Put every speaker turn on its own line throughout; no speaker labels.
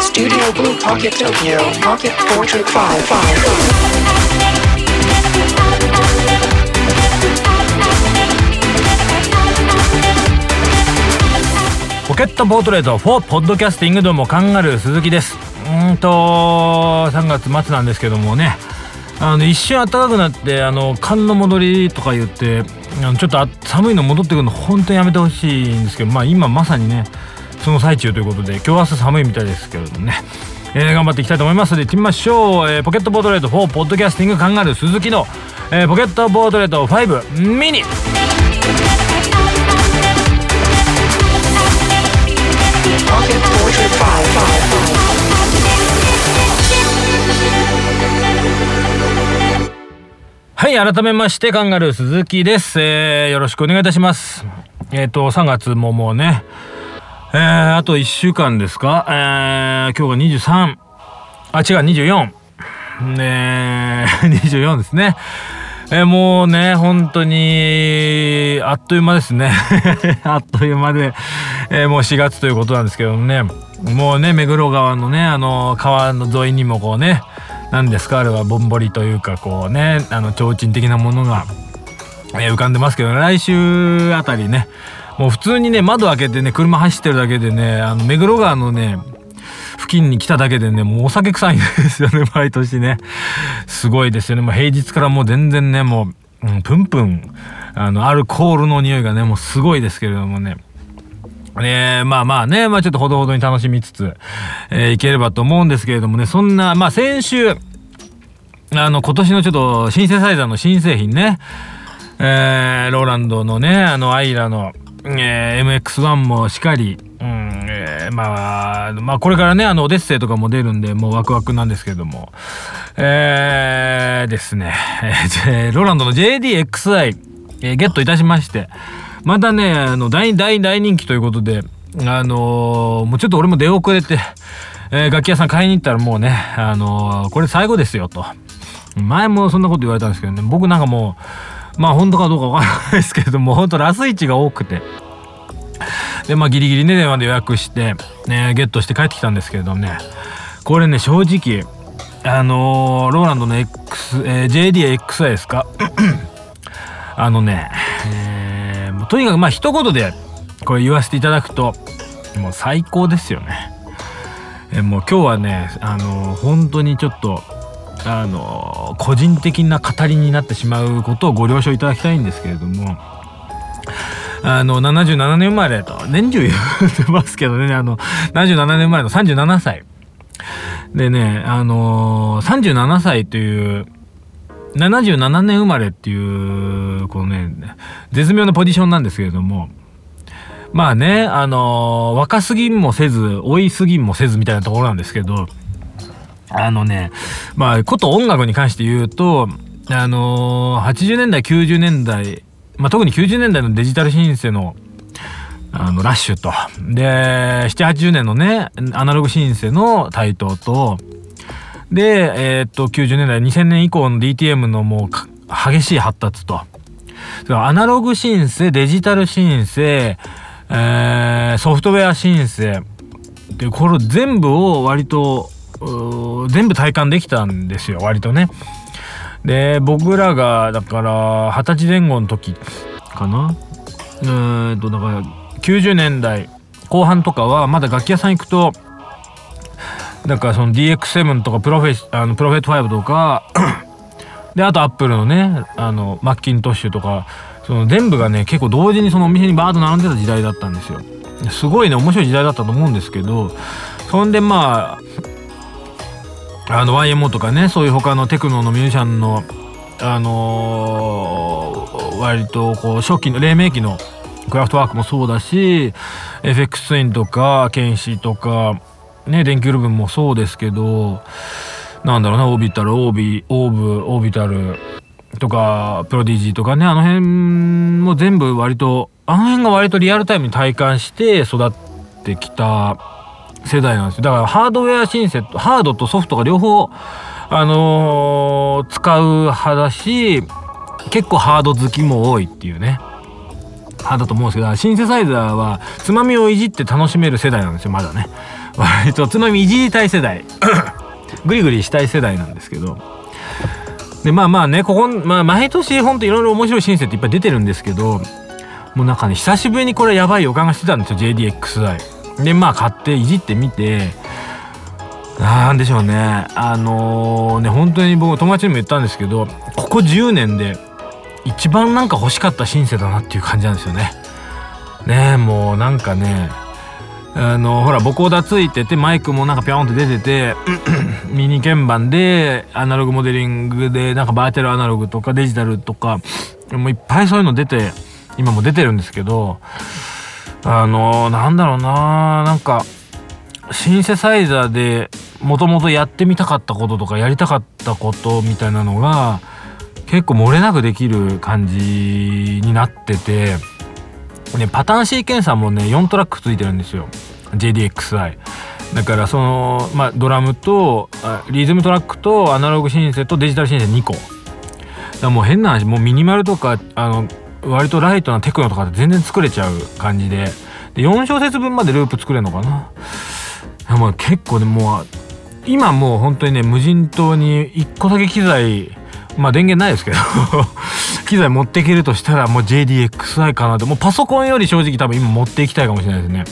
Studio Blue Pocket Tokyo Pocket Portrait 5
ポケットポートレート4ポッドキャスティングどうもカンガルー鈴木です。うんと3月末なんですけどもね。あの一瞬暖かくなってあの寒の戻りとか言ってあのちょっとあ寒いの戻ってくるの本当にやめてほしいんですけどまあ今まさにねその最中ということで今日明日寒いみたいですけれどもね、えー頑張っていきたいと思いますので行ってみましょう、えーポケットポートレート4ポッドキャスティングカンガルー鈴木の、えーポケットポートレート5ミニはい、改めまして、カンガルー鈴木です。えーよろしくお願いいたします。えっ、と、3月ももうね、えーあと1週間ですか？えー今日が23、あ、違う、24。ね24 ですね。えーもうね、本当に、あっという間ですね。あっという間で、えーもう4月ということなんですけどもね、もうね、目黒川のね、あの、川の沿いにもこうね、何ですか？あれはぼんぼりというかこうねあの提灯的なものが、浮かんでますけど来週あたりねもう普通にね窓開けてね車走ってるだけでねあの目黒川のね付近に来ただけでねもうお酒臭いんですよね 毎年ね。すごいですよね。もう平日からもう全然ねもう、うん、プンプンあのアルコールの匂いがねもうすごいですけれどもね。ねまあまあね、まあちょっとほどほどに楽しみつつ、えーいければと思うんですけれどもね、そんな、まあ先週、あの、今年のちょっとシンセサイザーの新製品ね、えーローランドのね、あの、アイラの、えー MX1 もしっかり、うん、えーまあ、まあこれからね、あの、オデッセイとかも出るんで、もうワクワクなんですけども、えーですね、えーローランドの JDXI、えーゲットいたしまして、またね、あの、大、大、大人気ということで、あのーもうちょっと俺も出遅れて、えー楽器屋さん買いに行ったらもうね、あのーこれ最後ですよと。前もそんなこと言われたんですけどね、僕なんかもう、まあ本当かどうかわからないですけれども、本当ラスイチが多くて。で、まあギリギリね、電話で予約して、ね、ゲットして帰ってきたんですけれどもね、これね、正直、あのーローランドの X、えー JDXI ですか？あのね、えーもうとにかくまあ一言でこれ言わせていただくともう最高ですよね。えーもう今日はねあのー本当にちょっとあの個人的な語りになってしまうことをご了承いただきたいんですけれども。あの77年生まれと年中言ってますけどねあの77年生まれの37歳でねあのー37歳という77年生まれっていうこのね絶妙なポジションなんですけれどもまあねあの若すぎもせず老いすぎもせずみたいなところなんですけどあのねまあこと音楽に関して言うとあのー80年代90年代、まあ、特に90年代のデジタルシンセのあのラッシュと。で780年のねアナログシンセの台頭と。で、えーっと、90年代、2000年以降の DTM のもう激しい発達と。アナログシンセ、デジタルシンセ、えーソフトウェアシンセ、で、これ全部を割と、全部体感できたんですよ、割とね。で、僕らが、だから、二十歳前後の時かな。えーっと、だから、90年代後半とかは、まだ楽器屋さん行くと、だからその DX7 とかプロフェあのプロフェット5とか であとアップルのねあのマッキントッシュとかその全部がね結構同時にそのお店にバーッと並んでた時代だったんですよすごいね面白い時代だったと思うんですけどそんでまああの YMO とかねそういう他のテクノのミュージシャンのあのー割とこう初期の黎明期のクラフトワークもそうだし FX ツインとかケンシーとかね電球ルブンもそうですけどなんだろうなオービタルオービオーブオービタルとかプロディジーとかねあの辺も全部割とあの辺が割とリアルタイムに体感して育ってきた世代なんですよ。だからハードウェアシンセットハードとソフトが両方あのー使う派だし結構ハード好きも多いっていうね。派だと思うんですけどシンセサイザーはつまみをいじって楽しめる世代なんですよまだね。割とつまみいじりたい世代。グリグリしたい世代なんですけど。でまあまあねここ、まあ、毎年ほんといろいろ面白いシンセっていっぱい出てるんですけどもうなんかね久しぶりにこれやばい予感がしてたんですよ JDXI でまあ買っていじってみてなんでしょうねあのー、ね本当に僕友達にも言ったんですけどここ10年で一番なんか欲しかったシンセだなっていう感じなんですよね。ねもうなんかねあのほらボコーダついててマイクもなんかピョンって出てて ミニ鍵盤でアナログモデリングでなんかバーチャルアナログとかデジタルとかもういっぱいそういうの出て今も出てるんですけどあのなんだろうななんかシンセサイザーでもともとやってみたかったこととかやりたかったことみたいなのが結構漏れなくできる感じになってて、ね、パターンシーケンサーもね4トラックついてるんですよ。JDXI だからその、まあ、ドラムとリズムトラックとアナログシンセとデジタルシンセ2個。だもう変な話もうミニマルとかあの割とライトなテクノとかで全然作れちゃう感じで。で4小節分までループ作れるのかな。もう結構ねもう今もう本当にね無人島に1個だけ機材まあ電源ないですけど 機材持っていけるとしたらもう JDXI かなってもうパソコンより正直多分今持っていきたいかもしれないですね。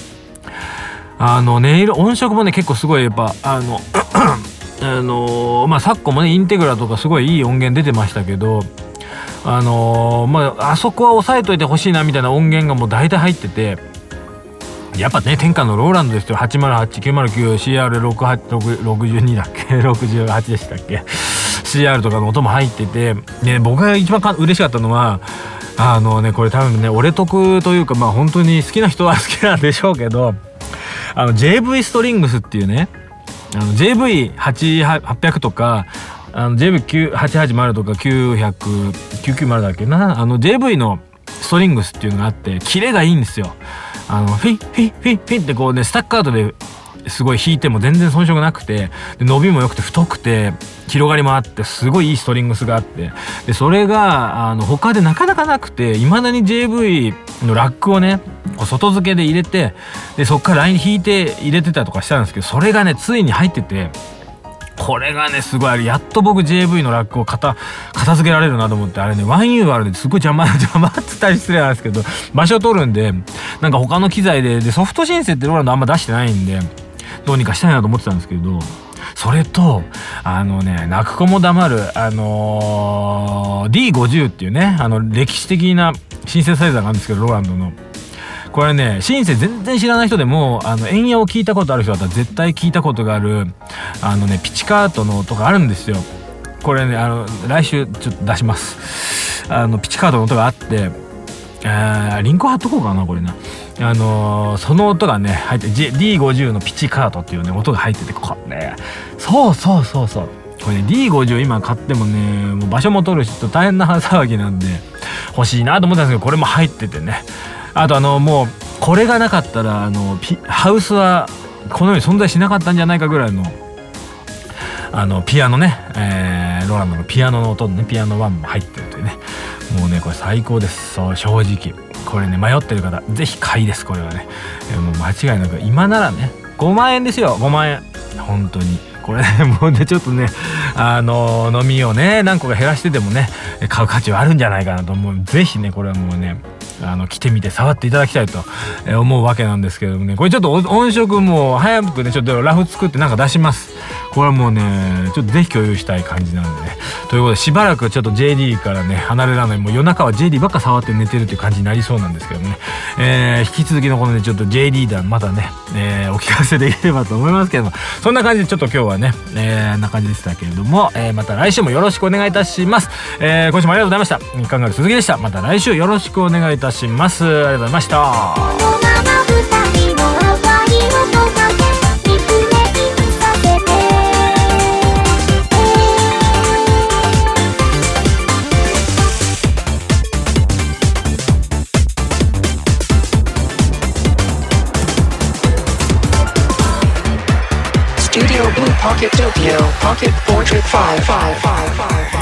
あの音色音色もね結構すごいやっぱあの あのまあ昨今もねインテグラとかすごいいい音源出てましたけどあのまああそこは押さえといてほしいなみたいな音源がもう大体入っててやっぱね天下のローランドですよ。808909 CR6862 だっけ？68でしたっけ？CR とかの音も入ってて、ね、僕が一番か嬉しかったのはあのねこれ多分ね俺得というかまあ本当に好きな人は好きなんでしょうけどあの JV ストリングスっていうねあの JV800 とかあの JV980 とか900,990だっけな？あの JV のストリングスっていうのがあってキレがいいんですよ。あのフィッフィッフィッフィッってこうねスタッカートですごい弾いても全然遜色なくて伸びも良くて太くて広がりもあってすごいいいストリングスがあってでそれがあの他でなかなかなくていまだに JV のラックをね外付けで入れてでそっからライン引いて入れてたとかしたんですけどそれがねついに入ってて。これがねすごいあれやっと僕 JV のラックを片片付けられるなと思ってあれね 1U あるんですごい邪魔邪魔ってたり失礼なんですけど場所を取るんでなんか他の機材ででソフト申請ってローランドあんま出してないんでどうにかしたいなと思ってたんですけどそれとあのね泣く子も黙るあのー、D50 っていうねあの歴史的なシンセサイザーがあるんですけどローランドの。これねシンセ全然知らない人でもあの円矢を聞いたことある人だったら絶対聞いたことがあるあのねピチカートの音があるんですよ。これねあの来週ちょっと出します。あのピチカートの音があってあリンク貼っとこうかなこれな。あのー、その音がね入って D50 のピチカートっていうね音が入っててこれそうそうそうそうこれね D50 今買ってもねもう場所も取るしと大変な騒ぎなんで欲しいなと思ったんですけどこれも入っててねあとあのもうこれがなかったらあのハウスはこのように存在しなかったんじゃないかぐらいのあのピアノね、えー、ローランドのピアノの音ねピアノ1も入ってるというね。もうねこれ最高です。そう正直。これね迷ってる方是非買いですこれはね。もう間違いなく。今ならね5万円ですよ。5万円。本当に。これ、ね、もうねちょっとねあの飲みをね何個か減らしてでもね買う価値はあるんじゃないかなと思う。是非ねこれはもうねあの来てみて触っていただきたいと思うわけなんですけどもね。これちょっと音色も早くねちょっとラフ作ってなんか出します。これはもうねちょっとぜひ共有したい感じなんでね。ということでしばらくちょっと JD からね離れられないもう夜中は JD ばっか触って寝てるっていう感じになりそうなんですけどね、えー、引き続きのこのねちょっと JD 弾またね、えー、お聞かせできればと思いますけども。そんな感じでちょっと今日はね、えー、な感じでしたけれども、えー、また来週もよろしくお願いいたします、えー、今週もありがとうございました。日韓が鈴木でした？また来週よろしくお願いいたします。ありがとうございました。Pocket Tokyo, Pocket Portrait 55555.